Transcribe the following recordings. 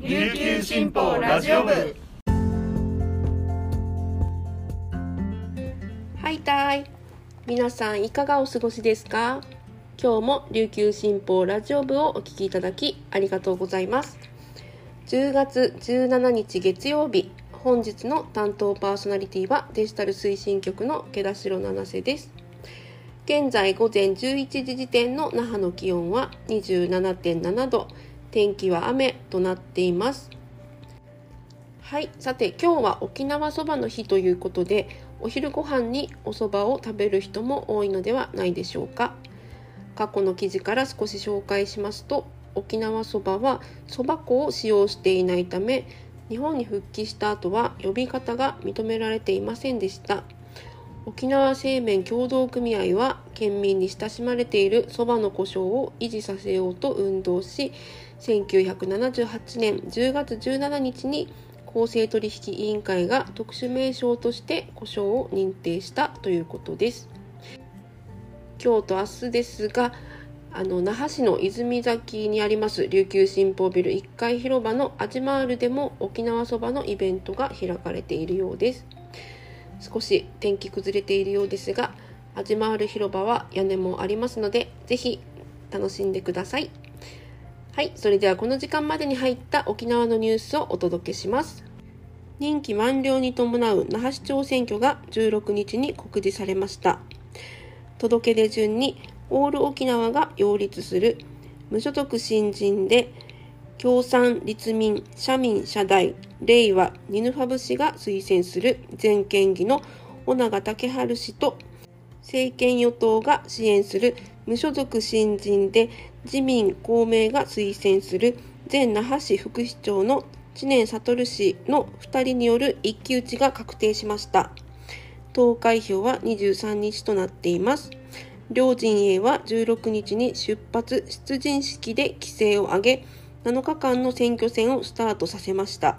琉球新報ラジオ部。はいたい。皆さんいかがお過ごしですか？今日も琉球新報ラジオ部をお聞きいただきありがとうございます。10月17日月曜日本日の担当パーソナリティはデジタル推進局の毛田代七瀬です。現在午前11時時点の那覇の気温は27.7度。天気は雨となっています。はい。さて今日は沖縄そばの日ということでお昼ご飯にお蕎麦を食べる人も多いのではないでしょうか。過去の記事から少し紹介しますと沖縄そばはそば粉を使用していないため日本に復帰した後は呼び方が認められていませんでした。沖縄製麺協同組合は県民に親しまれているそばの故障を維持させようと運動し1978年10月17日に公正取引委員会が特殊名称として故障を認定したということです。今日と明日ですがあの那覇市の泉崎にあります琉球新報ビル1階広場のアジマールでも沖縄そばのイベントが開かれているようです。少し天気崩れているようですがアジマール広場は屋根もありますのでぜひ楽しんでください。はいそれではこの時間までに入った沖縄のニュースをお届けします。任期満了に伴う那覇市長選挙が16日に告示されました。届け出順にオール沖縄が擁立する無所属新人で共産、立民、社民、社大、令和、ニヌファブ氏が推薦する全県議の尾長武春氏と政権与党が支援する無所属新人で自民公明が推薦する前那覇市副市長の知念悟氏の2人による一騎打ちが確定しました。投開票は23日となっています。両陣営は16日に出発出陣式で規制を上げ7日間の選挙戦をスタートさせました。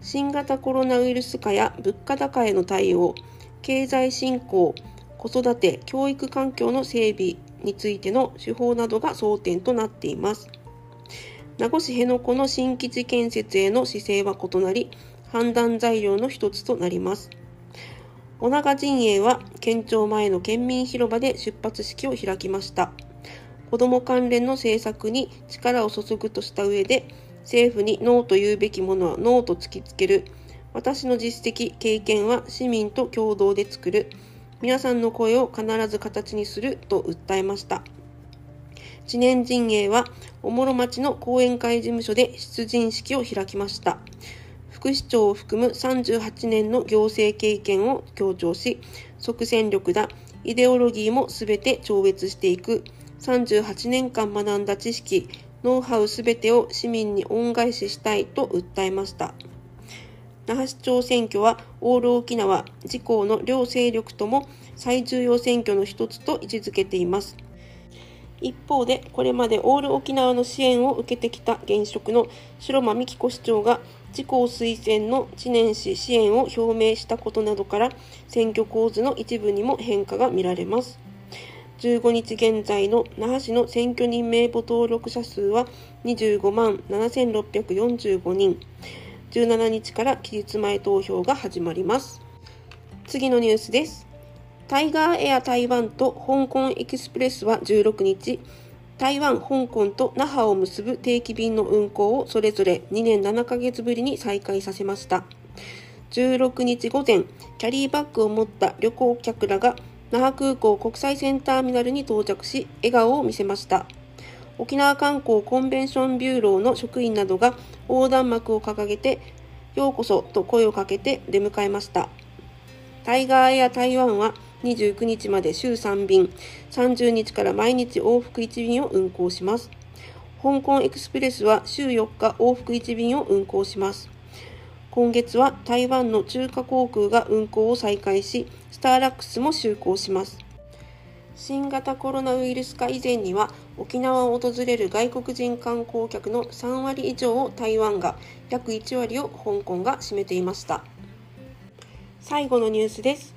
新型コロナウイルス化や物価高への対応経済振興子育て教育環境の整備についての手法などが争点となっています。名護市辺野古の新基地建設への姿勢は異なり判断材料の一つとなります。小長陣営は県庁前の県民広場で出発式を開きました。子ども関連の政策に力を注ぐとした上で政府にノーと言うべきものはノーと突きつける。私の実績経験は市民と共同で作る。皆さんの声を必ず形にすると訴えました。知念陣営はおもろ町の後援会事務所で出陣式を開きました。副市長を含む38年の行政経験を強調し即戦力だイデオロギーも全て超越していく。38年間学んだ知識ノウハウすべてを市民に恩返ししたいと訴えました。那覇市長選挙はオール沖縄自公の両勢力とも最重要選挙の一つと位置づけています。一方でこれまでオール沖縄の支援を受けてきた現職の白間美希子市長が自公推薦の知念市支援を表明したことなどから選挙構図の一部にも変化が見られます。15日現在の那覇市の選挙人名簿登録者数は25万7645人。17日から期日前投票が始まります。次のニュースです。タイガーエア台湾と香港エクスプレスは16日。台湾、香港と那覇を結ぶ定期便の運航をそれぞれ2年7ヶ月ぶりに再開させました。16日午前キャリーバッグを持った旅行客らが那覇空港国際線ターミナルに到着し笑顔を見せました。沖縄観光コンベンションビューローの職員などが横断幕を掲げてようこそと声をかけて出迎えました。タイガーエア台湾は29日まで週3便30日から毎日往復1便を運航します。香港エクスプレスは週4日往復1便を運航します。今月は台湾の中華航空が運航を再開しスターラックスも就航します。新型コロナウイルス化以前には沖縄を訪れる外国人観光客の3割以上を台湾が約1割を香港が占めていました。最後のニュースです。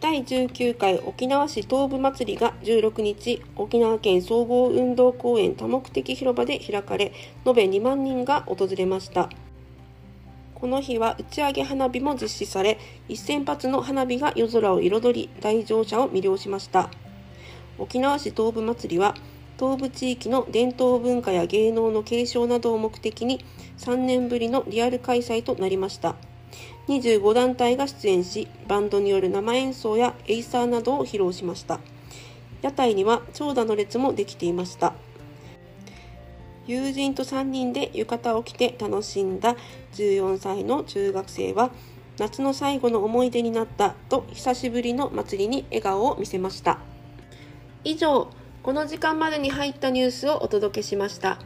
第19回沖縄市東部祭りが16日沖縄県総合運動公園多目的広場で開かれ延べ2万人が訪れました。この日は打ち上げ花火も実施され1000発の花火が夜空を彩り来場者を魅了しました。沖縄市東部祭りは東部地域の伝統文化や芸能の継承などを目的に3年ぶりのリアル開催となりました。25団体が出演しバンドによる生演奏やエイサーなどを披露しました。屋台には長蛇の列もできていました。友人と3人で浴衣を着て楽しんだ14歳の中学生は夏の最後の思い出になったと久しぶりの祭りに笑顔を見せました。以上この時間までに入ったニュースをお届けしました。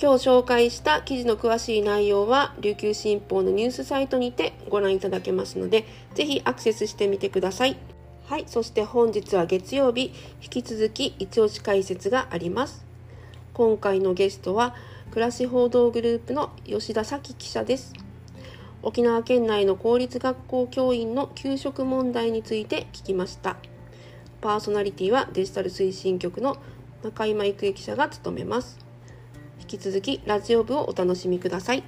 今日紹介した記事の詳しい内容は琉球新報のニュースサイトにてご覧いただけますのでぜひアクセスしてみてください。はいそして本日は月曜日。引き続き一押し解説があります。今回のゲストは暮らし報道グループの吉田咲記者です。沖縄県内の公立学校教員の給食問題について聞きました。パーソナリティはデジタル推進局の中今郁恵記者が務めます。引き続きラジオ部をお楽しみください。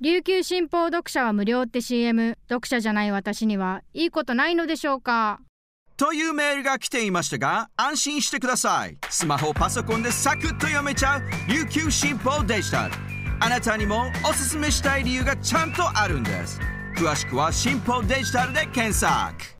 琉球新報読者は無料って CM 読者じゃない私にはいいことないのでしょうか？というメールが来ていましたが安心してください。スマホパソコンでサクッと読めちゃう琉球新報デジタル。あなたにもおすすめしたい理由がちゃんとあるんです。詳しくは新報デジタルで検索。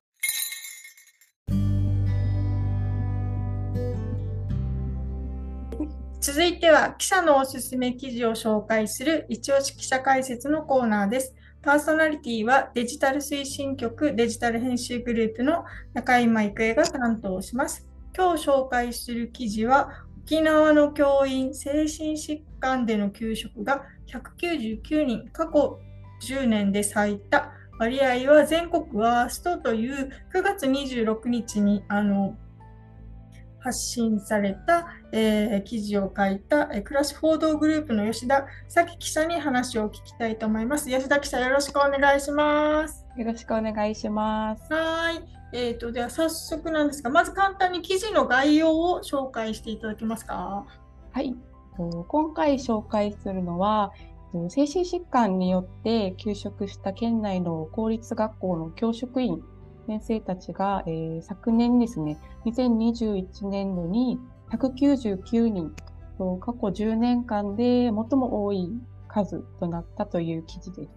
続いては記者のおすすめ記事を紹介する一押し記者解説のコーナーです。パーソナリティはデジタル推進局デジタル編集グループの中今郁恵が担当します。今日紹介する記事は沖縄の教員精神疾患での給食が199人過去10年で最多割合は全国ワーストという9月26日にあの発信された、えー、記事を書いた、えー、暮らし報道グループの吉田咲記者に話を聞きたいと思います。吉田記者、よろしくお願いします。よろしくお願いします。はい。えーと、では早速なんですが、まず簡単に記事の概要を紹介していただけますか？はい。今回紹介するのは、精神疾患によって休職した県内の公立学校の教職員先生たちが、えー、昨年ですね、2021年度に199人と過去10年間で最も多い数となったという記事です。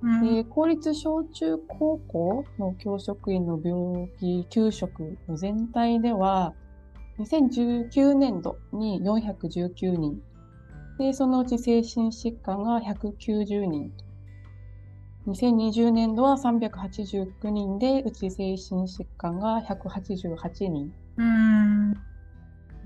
うん、で公立小中高校の教職員の病気給食の全体では、2019年度に419人、でそのうち精神疾患が190人2020年度は389人で、うち精神疾患が188人。うん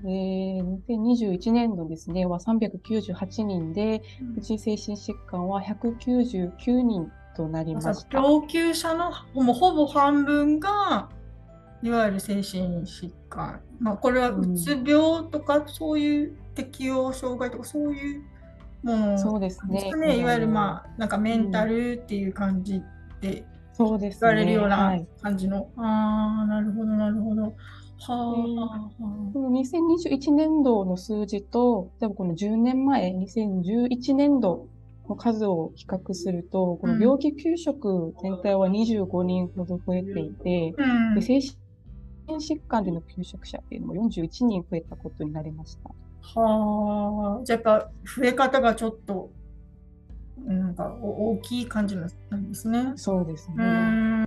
で2021年度ですね、は398人で、うち精神疾患は199人となりました。供給者のもほぼ半分が、いわゆる精神疾患。まあ、これはうつ病とか、そういう適応障害とか、そういうもうそうですね。ね。いわゆるまあなんかメンタルっていう感じで言われるような感じの、ねはい、ああなるほどなるほど。はあ、2021年度の数字と、多分この10年前、2011年度の数を比較すると、この病気給食全体は25人ほど増えていて、うん、で精神疾患での給食者っていうのも41人増えたことになりました。はあ、じゃあやっぱ増え方がちょっと、なんか大きい感じなんですね。そうですね。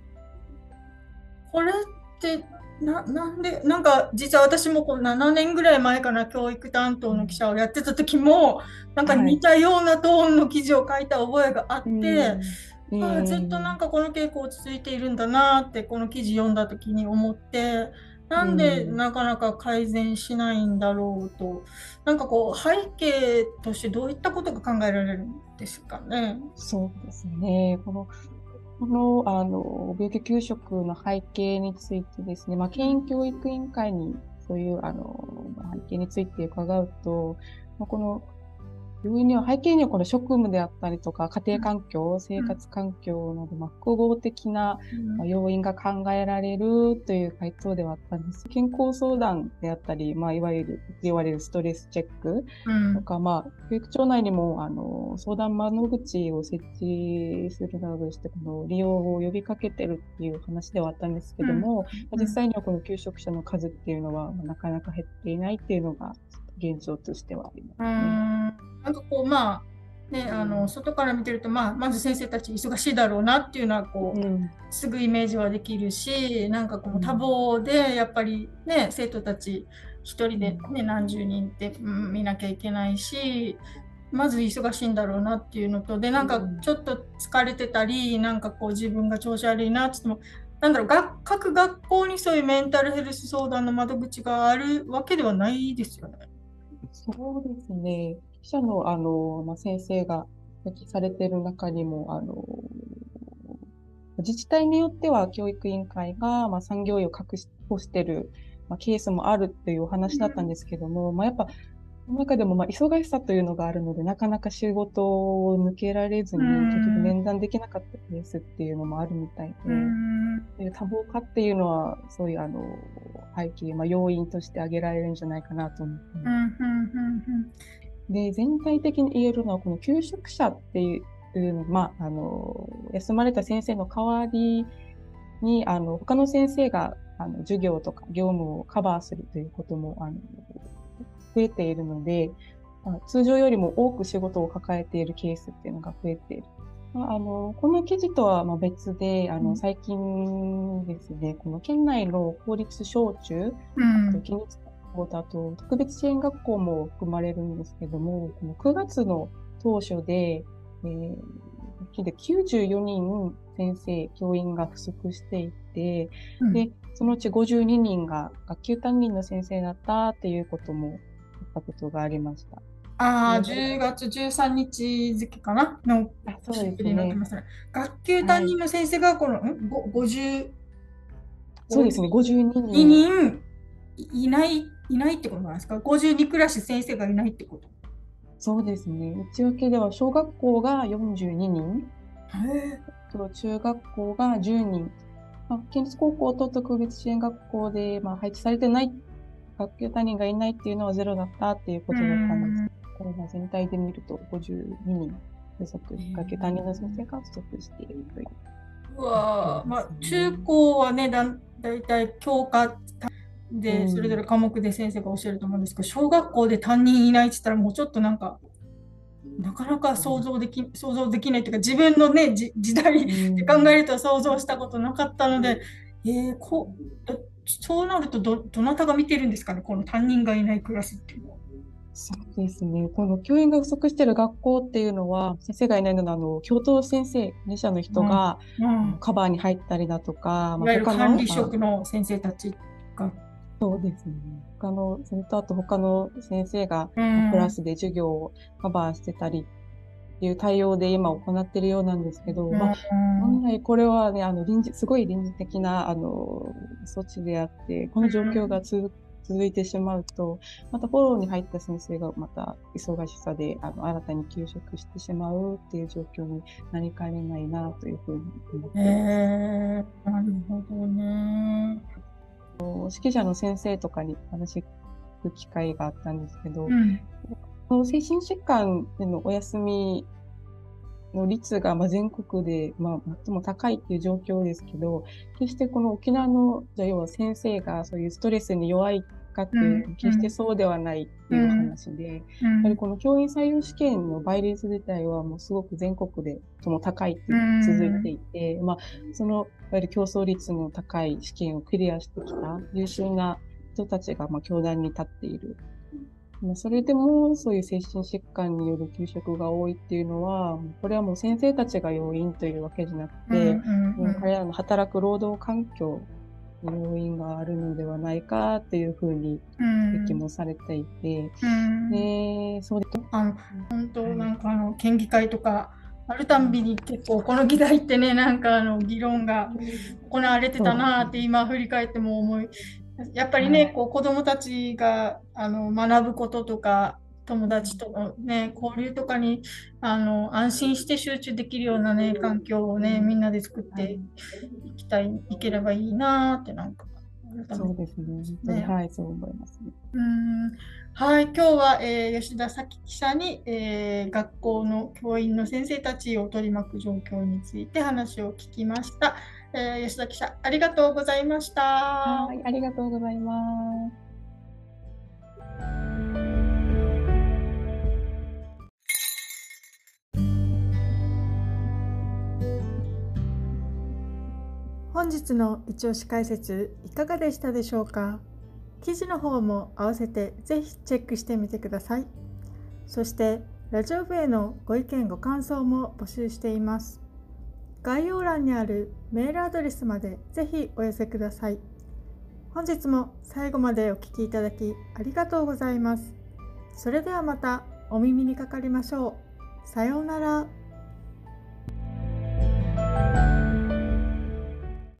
これってななんでなんか実は私もこう7年ぐらい前から教育担当の記者をやってた時もなんか似たようなトーンの記事を書いた覚えがあって、はい、あずっとなんかこの傾向落ち着いているんだなってこの記事読んだ時に思ってなんでなかなか改善しないんだろうと、なんかこう背景としてどういったことが考えられるんですかね？そうですね。このこのあの病気給食の背景についてですね、まあ、県員教育委員会にそういうあの背景について伺うと、まあ、この病院には背景にはこの職務であったりとか、家庭環境、生活環境など、まあ、複合的なまあ要因が考えられるという回答ではあったんです。健康相談であったり、まあ、いわゆる、言われるストレスチェックうん。とか、まあ、教育庁内にも、あの、相談窓口を設置するなどして、この利用を呼びかけてるっていう話ではあったんですけども、まあ実際にはこの求職者の数っていうのは、まあなかなか減っていないっていうのが現状としてはありますね。うん。なんかこうまあねあの外から見てると、まあ、まず先生たち忙しいだろうなっていうのはこう、うん。すぐイメージはできるしなんかこう多忙でやっぱりね生徒たち一人で、ね、何十人って、うん見なきゃいけないしまず忙しいんだろうなっていうのとでなんかちょっと疲れてたりなんかこう自分が調子悪いなって言ってもなんだろう学各学校にそういうメンタルヘルス相談の窓口があるわけではないですよね。そうですね。記者の、あの、まあ、先生が指摘されている中にも、あの、自治体によっては教育委員会が、まあ、産業医を確保してる、まあ、ケースもあるっていうお話だったんですけども、まあ、やっぱ、の中でも、まあ、忙しさというのがあるので、なかなか仕事を抜けられずに、面談できなかったケースっていうのもあるみたいで、うん。で多忙化っていうのは、そういう、あの、背景、まあ、要因として挙げられるんじゃないかなと思ってます。で、全体的に言えるのは、この求職者っていうまあ、あの、休まれた先生の代わりに、あの、他の先生が、あの、授業とか業務をカバーするということも、あの、増えているので、まあ通常よりも多く仕事を抱えているケースっていうのが増えている。まああの、この記事とはまあ別で、あの、うん。最近ですね、この県内の公立小中、うん。あと県立学校とあと特別支援学校も含まれるんですけども、この9月の当初で、えー、で94人先生、教員が不足していて、うん。で、そのうち52人が学級担任の先生だったっていうこともあったことがありました。ああ、うん10月13日付かな？のあそうですになってね。ますね。学級担任の先生がこの、ん？ご50そうですね、52 2人。人？いいないいないってことなんですか ?52 クラス先生がいないってこと？そうですね。内訳では小学校が42人、へと中学校が10人、まあ、県立高校と特別支援学校で、まあ、配置されてない学級担任がいないっていうのはゼロだったっていうことだったんです。けど、まあ、全体で見ると52人不足、学級担任の先生が不足しているという。うわーまあ、中高はねだんだいたい教科うん。でそれぞれ科目で先生が教えると思うんですけど、小学校で担任いないって言ったらもうちょっとなんかなかなか想像でき想像できないというか自分のねじ時代で考えると想像したことなかったので、えーこうそうなるとどどなたが見てるんですかね？この担任がいないクラスっていうのは。そうですね。この教員が不足している学校っていうのは、先生がいないので、あの、教頭先生、二者の人がうんカバーに入ったりだとか、いわゆる管理あ職の先生たちが。そうですね。他の、それとあと他の先生がうんクラスで授業をカバーしてたりっていう対応で今行っているようなんですけど、まあ、本来これはね、あの、臨時、すごい臨時的な、あの、措置であって、この状況が続続いてしまうと、またフォローに入った先生がまた忙しさで、あの、新たに休職してしまうっていう状況になりかねないなというふうに思っています。へえなるほどね。指揮者の先生とかに話聞く機会があったんですけど、うんその精神疾患でのお休みの率がまあ全国でまあ最も高いっていう状況ですけど、決してこの沖縄の、じゃあ要は先生がそういうストレスに弱いかっていうと、うん決してそうではないっていう話で、やうんはりこの教員採用試験の倍率自体はもうすごく全国でとも高いっていうのが続いていて、まあそのいわゆる競争率の高い試験をクリアしてきた優秀な人たちがまあ教壇に立っている。まあそれでもそういう精神疾患による休職が多いっていうのは、これはもう先生たちが要因というわけじゃなくて、うんもう彼らの働く労働環境の要因があるのではないかっていうふうに指摘もされていて、うん。で、そうです。あの本当なんかあの県議会とかあるたんびに結構この議題ってねなんかあの議論が行われてたなって今振り返っても思いやっぱりね、はいこう子どもたちがあの学ぶこととか友達とのね、交流とかにあの安心して集中できるようなね、環境をね、みんなで作っていきたい、いければいいなってなんかそうですね。本当に、はい、そう思いますね。うんはい、今日は、えー、吉田咲記者に、えー、学校の教員の先生たちを取り巻く状況について話を聞きました。えー、吉田記者、ありがとうございました。はい、ありがとうございます。本日の一押し解説いかがでしたでしょうか？記事の方も合わせてぜひチェックしてみてください。そしてラジオ部へのご意見ご感想も募集しています。概要欄にあるメールアドレスまでぜひお寄せください。本日も最後までお聴きいただきありがとうございます。それではまたお耳にかかりましょう。さようなら。